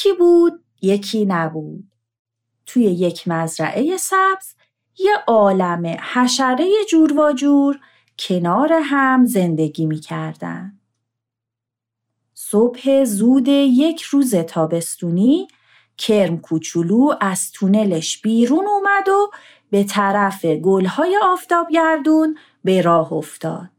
یکی بود یکی نبود. توی یک مزرعه سبز یه عالم حشره جور و جور کنار هم زندگی می کردن. صبح زود یک روز تابستونی کرم کوچولو از تونلش بیرون اومد و به طرف گلهای آفتابگردون به راه افتاد.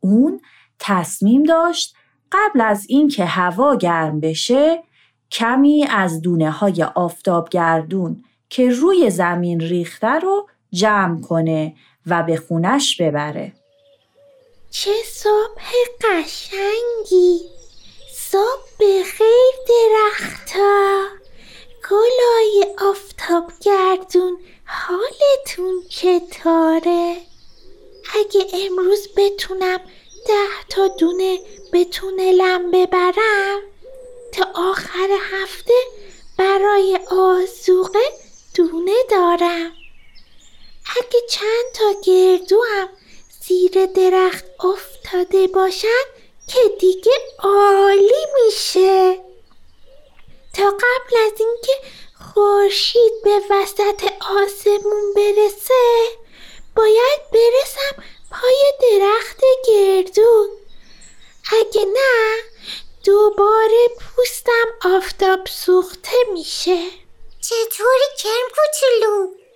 اون تصمیم داشت قبل از اینکه هوا گرم بشه کمی از دونه های آفتابگردون که روی زمین ریخته رو جمع کنه و به خونش ببره. چه صبح قشنگی صبح به خیر درختا گلای آفتاب گردون حالتون چطوره؟ اگه امروز بتونم ده تا دونه به تونلم ببرم تا آخر هفته برای آزوقه دونه دارم اگه چند تا گردو هم زیر درخت افتاده باشن که دیگه عالی میشه. تا قبل از اینکه خورشید به وسط آسمون برسه باید برسم پای درخت گردو. اگه نه دوباره پوستم آفتاب سوخته میشه. چطوری کرم کوچولو؟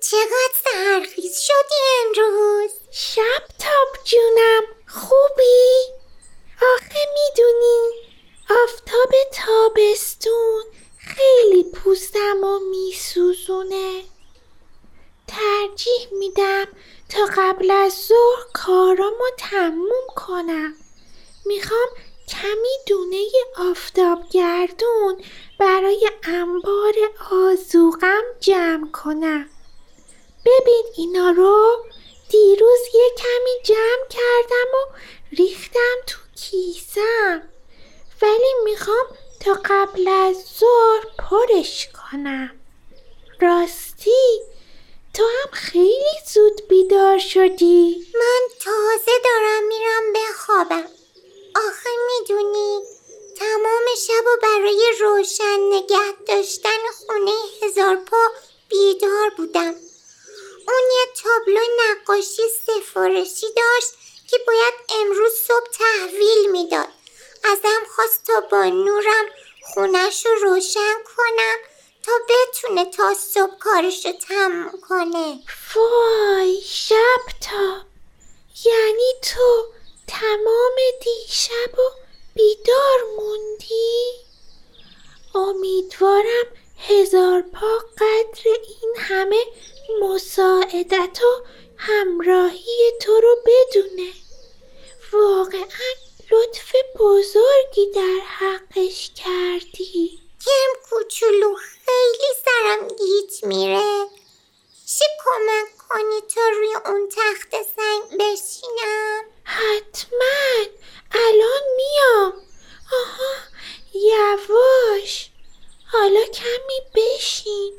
چقدر سرخیز شدی امروز؟ شب تاب جونم خوبی؟ آخه می‌دونی آفتاب تابستون خیلی پوستم و میسوزونه ترجیح میدم تا قبل از ظهر کارامو تموم کنم می‌خوام کمی دونه آفتاب گردون برای انبار آزوغم جمع کنم ببین اینا رو دیروز یه کمی جمع کردم و ریختم تو کیسم. ولی می‌خوام تا قبل از ظهر پرش کنم. راستی تو هم خیلی زود بیدار شدی. من تازه دارم میرم بخوابم آخه می‌دونی تمام شب و برای روشن نگه داشتن خونه هزار پا بیدار بودم اون یه تابلو نقاشی سفارشی داشت که باید امروز صبح تحویل می‌داد ازم خواست تا نورم خونش رو روشن کنم تا بتونه تا صبح کارش رو تموم کنه. وای شب تا. یعنی تو تمام دیشب و بیدار موندی؟ امیدوارم هزار پا قدر این همه مساعدت و همراهی تو رو بدونه. واقعا لطف بزرگی در حقش کردی. کم کوچولو خیلی سرم گیج میره چه کمک کنی تا روی اون تخت سنگ بشینم حتما الان میام آها یواش حالا کمی بشین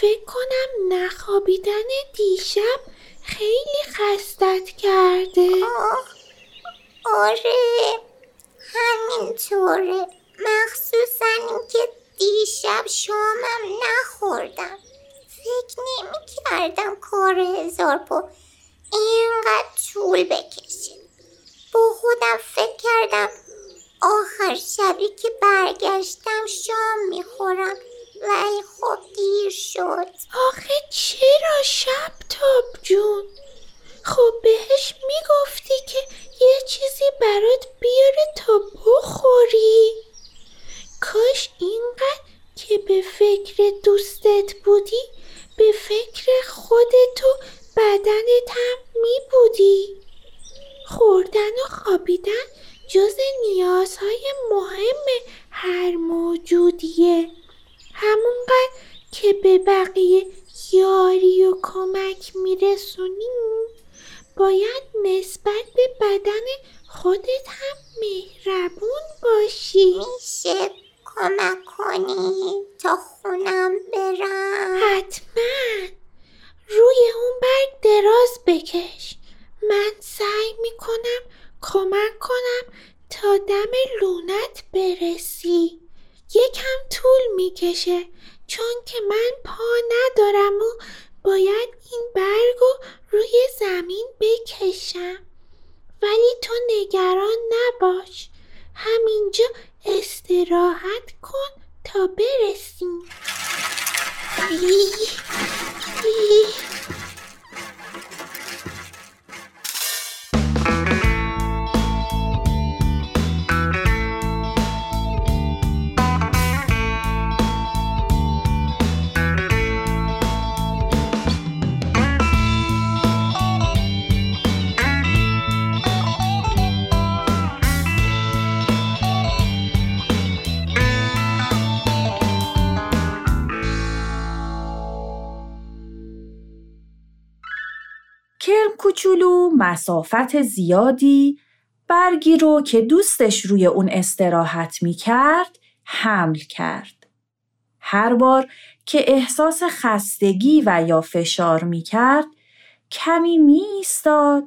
فکر کنم نخوابیدن دیشب خیلی خستت کرده آره همینطوره. مخصوصا اینکه دیشب شامم نخوردم. فکر نمی کردم کار هزار پا اینقدر طول بکشه. با خودم فکر کردم آخر شبی که برگشتم شام می‌خورم. ولی خب دیر شد. آخه چرا شب تاب جون؟ خب بهش می‌گفتی که یه چیزی برات بیاره تا بخوری. کاش اینقدر که به فکر دوستت بودی به فکر خودت و بدنت هم می بودی خوردن و خوابیدن جز نیازهای مهم هر موجودیه. همونقدر که به بقیه یاری و کمک میرسونیم باید نسبت به بدن خودت هم مهربون باشی. میشه کمک کنی تا خونم برم؟ حتما. روی اون برگ دراز بکش. من سعی می‌کنم کمک کنم تا دم لونت برسی. یکم طول می‌کشه چون که من پا ندارم و باید این برگ روی زمین بکشم. ولی تو نگران نباش. همینجا استراحت کن تا برسیم. کرم کوچولو مسافت زیادی برگی رو که دوستش روی اون استراحت می کرد حمل کرد. هر بار که احساس خستگی و یا فشار می کرد کمی می ایستاد،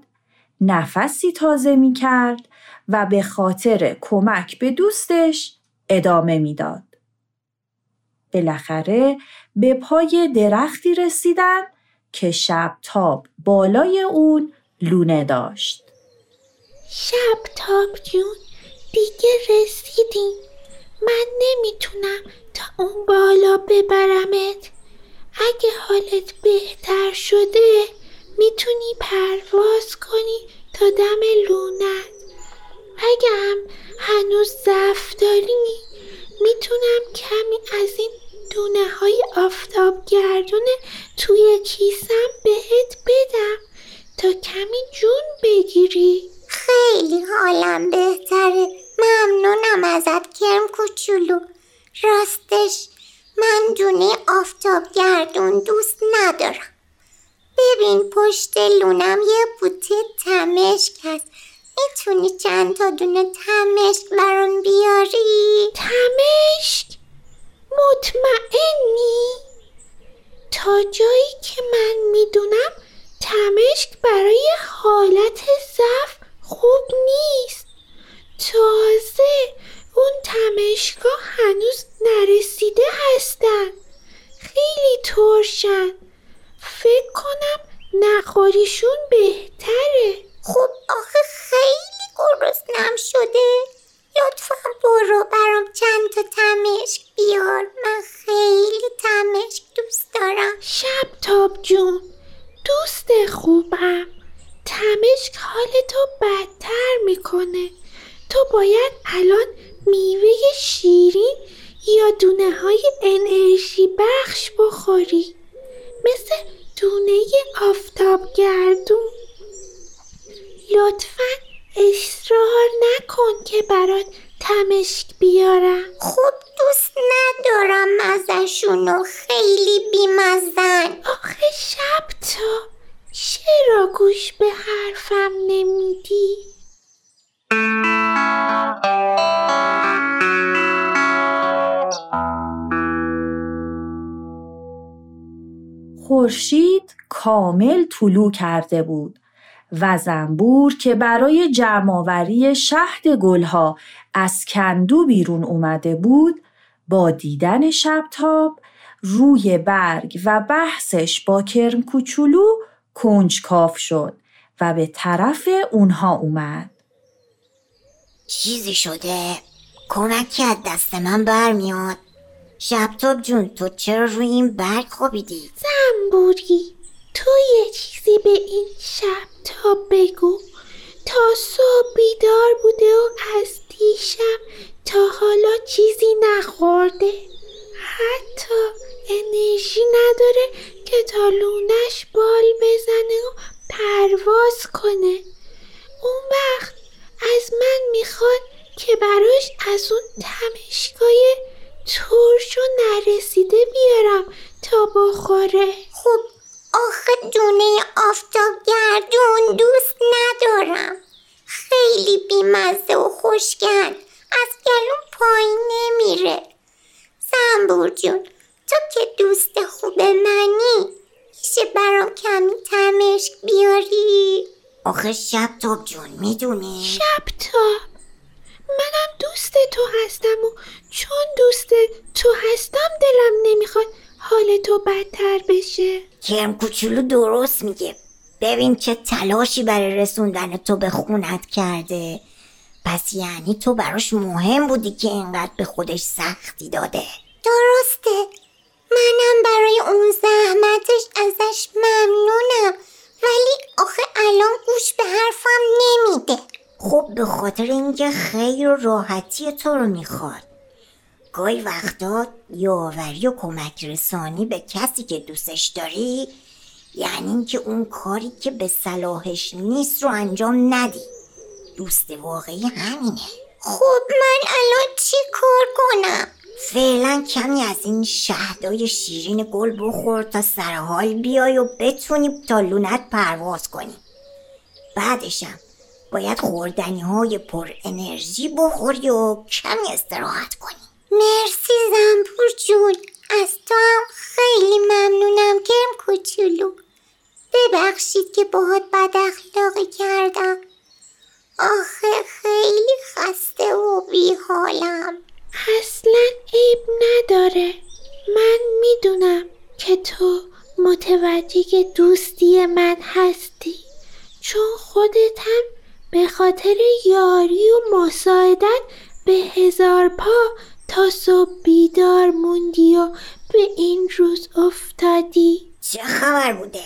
نفسی تازه می کرد و به خاطر کمک به دوستش ادامه می‌داد. بالاخره به پای درختی رسیدن که شب تاب بالای اون لونه داشت. شب تاب جون دیگه رسیدیم من نمی‌تونم تا اون بالا ببرمت. اگه حالت بهتر شده می‌تونی پرواز کنی تا دم لونت. اگه هم هنوز ضعف داری می‌تونم کمی از این دونه های آفتاب گردونه توی کیسم بهت بدم تا کمی جون بگیری. خیلی حالم بهتره. ممنونم ازت کرم کوچولو. راستش من دونه آفتاب گردون دوست ندارم. ببین پشت لونم یه بوته تمشک هست. می‌تونی چند تا دونه تمشک برام بیاری؟ تمشک؟ مطمئنی؟ تا جایی که من می‌دونم تمشک برای حالت ضعف خوب نیست. تازه اون تمشکا هنوز نرسیده هستن. خیلی ترشن. فکر کنم نخوریشون بهتره. خب آخه خیلی گرسنم شده لطفا برو برام چند تا تمشک بیار من خیلی تمشک دوست دارم شب تاب جون دوست خوبم تمشک حالتو بدتر می‌کنه تو باید الان میوه شیرین یا دونه های انرژی بخش بخوری. مثل دونه آفتاب گردون. لطفا اصرار نکن که برات تمشک بیارم. خوب دوست ندارم مزشونو خیلی بیمزن. آخه شب تا. چرا گوش به حرفم نمیدی؟ خورشید کامل طلوع کرده بود و زنبور که برای جمعآوری شهد گلها از کندو بیرون اومده بود با دیدن شبتاب روی برگ و بحثش با کرم کوچولو کنجکاف شد و به طرف اونها اومد. چیزی شده. کمکی از دست من برمیاد. شبتاب جون تو چرا روی این برگ خوابیدی؟ زنبوری تو یه چیزی به این شب تا بگو. تا صبح بیدار بوده و از دیشب تا حالا چیزی نخورده. حتی انرژی نداره که تا لونش بال بزنه و پرواز کنه. اون وقت از من می‌خواد که براش از اون تمشکای ترش نرسیده بیارم تا بخوره. خب آخه دونه آفتاب گردون دوست ندارم. خیلی بیمزه و خوشگند از گلون پایین نمیره. زنبور جون تو که دوست خوب منی. میشه برام کمی تمشک بیاری؟ آخه شب تاب جون می‌دونی؟ شب تا منم دوست تو هستم و چون دوست تو هستم دلم نمی‌خواد حال تو بدتر بشه. کرم کوچولو درست میگه. ببین چه تلاشی برای رسوندن تو به خونت کرده. پس یعنی تو براش مهم بودی که اینقدر به خودش سختی داده. درسته. منم برای اون زحمتش ازش ممنونم. ولی آخه الان گوش به حرفم نمیده. خب به خاطر اینکه خیر و راحتی تو رو می‌خواد. گاهی وقتا یاوری و کمک رسانی به کسی که دوستش داری یعنی اینکه اون کاری که به صلاحش نیست رو انجام ندی. دوست واقعی همینه. خب من الان چی کار کنم؟ فعلا کمی از این شهدای شیرین گل بخور تا سر حال بیای و بتونی تا لونت پرواز کنی. بعدشم باید خوردنی های پر انرژی بخوری و کمی استراحت کنی. مرسی زنبور جون. از تو هم خیلی ممنونم کرم کوچولو. ببخشید که باهات بد اخلاقی کردم. آخه خیلی خسته و بیحالم. اصلا عیب نداره من می‌دونم که تو متوجه دوستی من هستی چون خودت هم به خاطر یاری و مساعدت به هزار پا تا صبح بیدار موندی و به این روز افتادی چه خبر بوده؟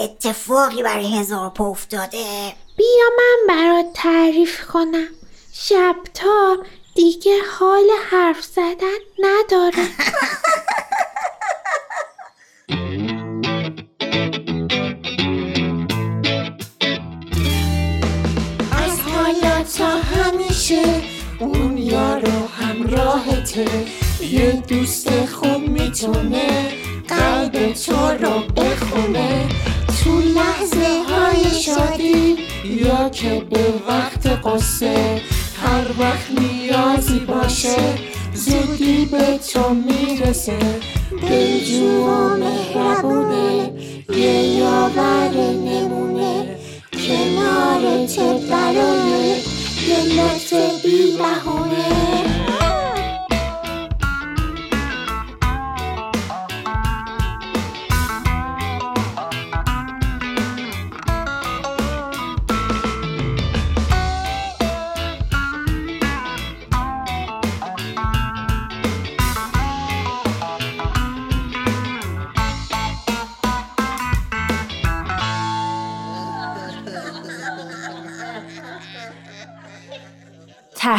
اتفاقی برای هزار پا افتاده؟ بیا من برات تعریف کنم شب تا دیگه حال حرف زدن نداره. از حالا تا همیشه اون یار و همراهته یه دوست خوب می‌تونه قلب تو رو بخونه. تو لحظه های شادی یا که به وقت قصه. وقت نیازی باشه زودی به تو می‌رسه. دلجو و مهربونه یه یاور نمونه. کنارت برای یه لطف بی بهونه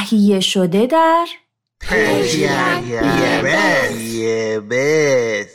تهیه شده در بس.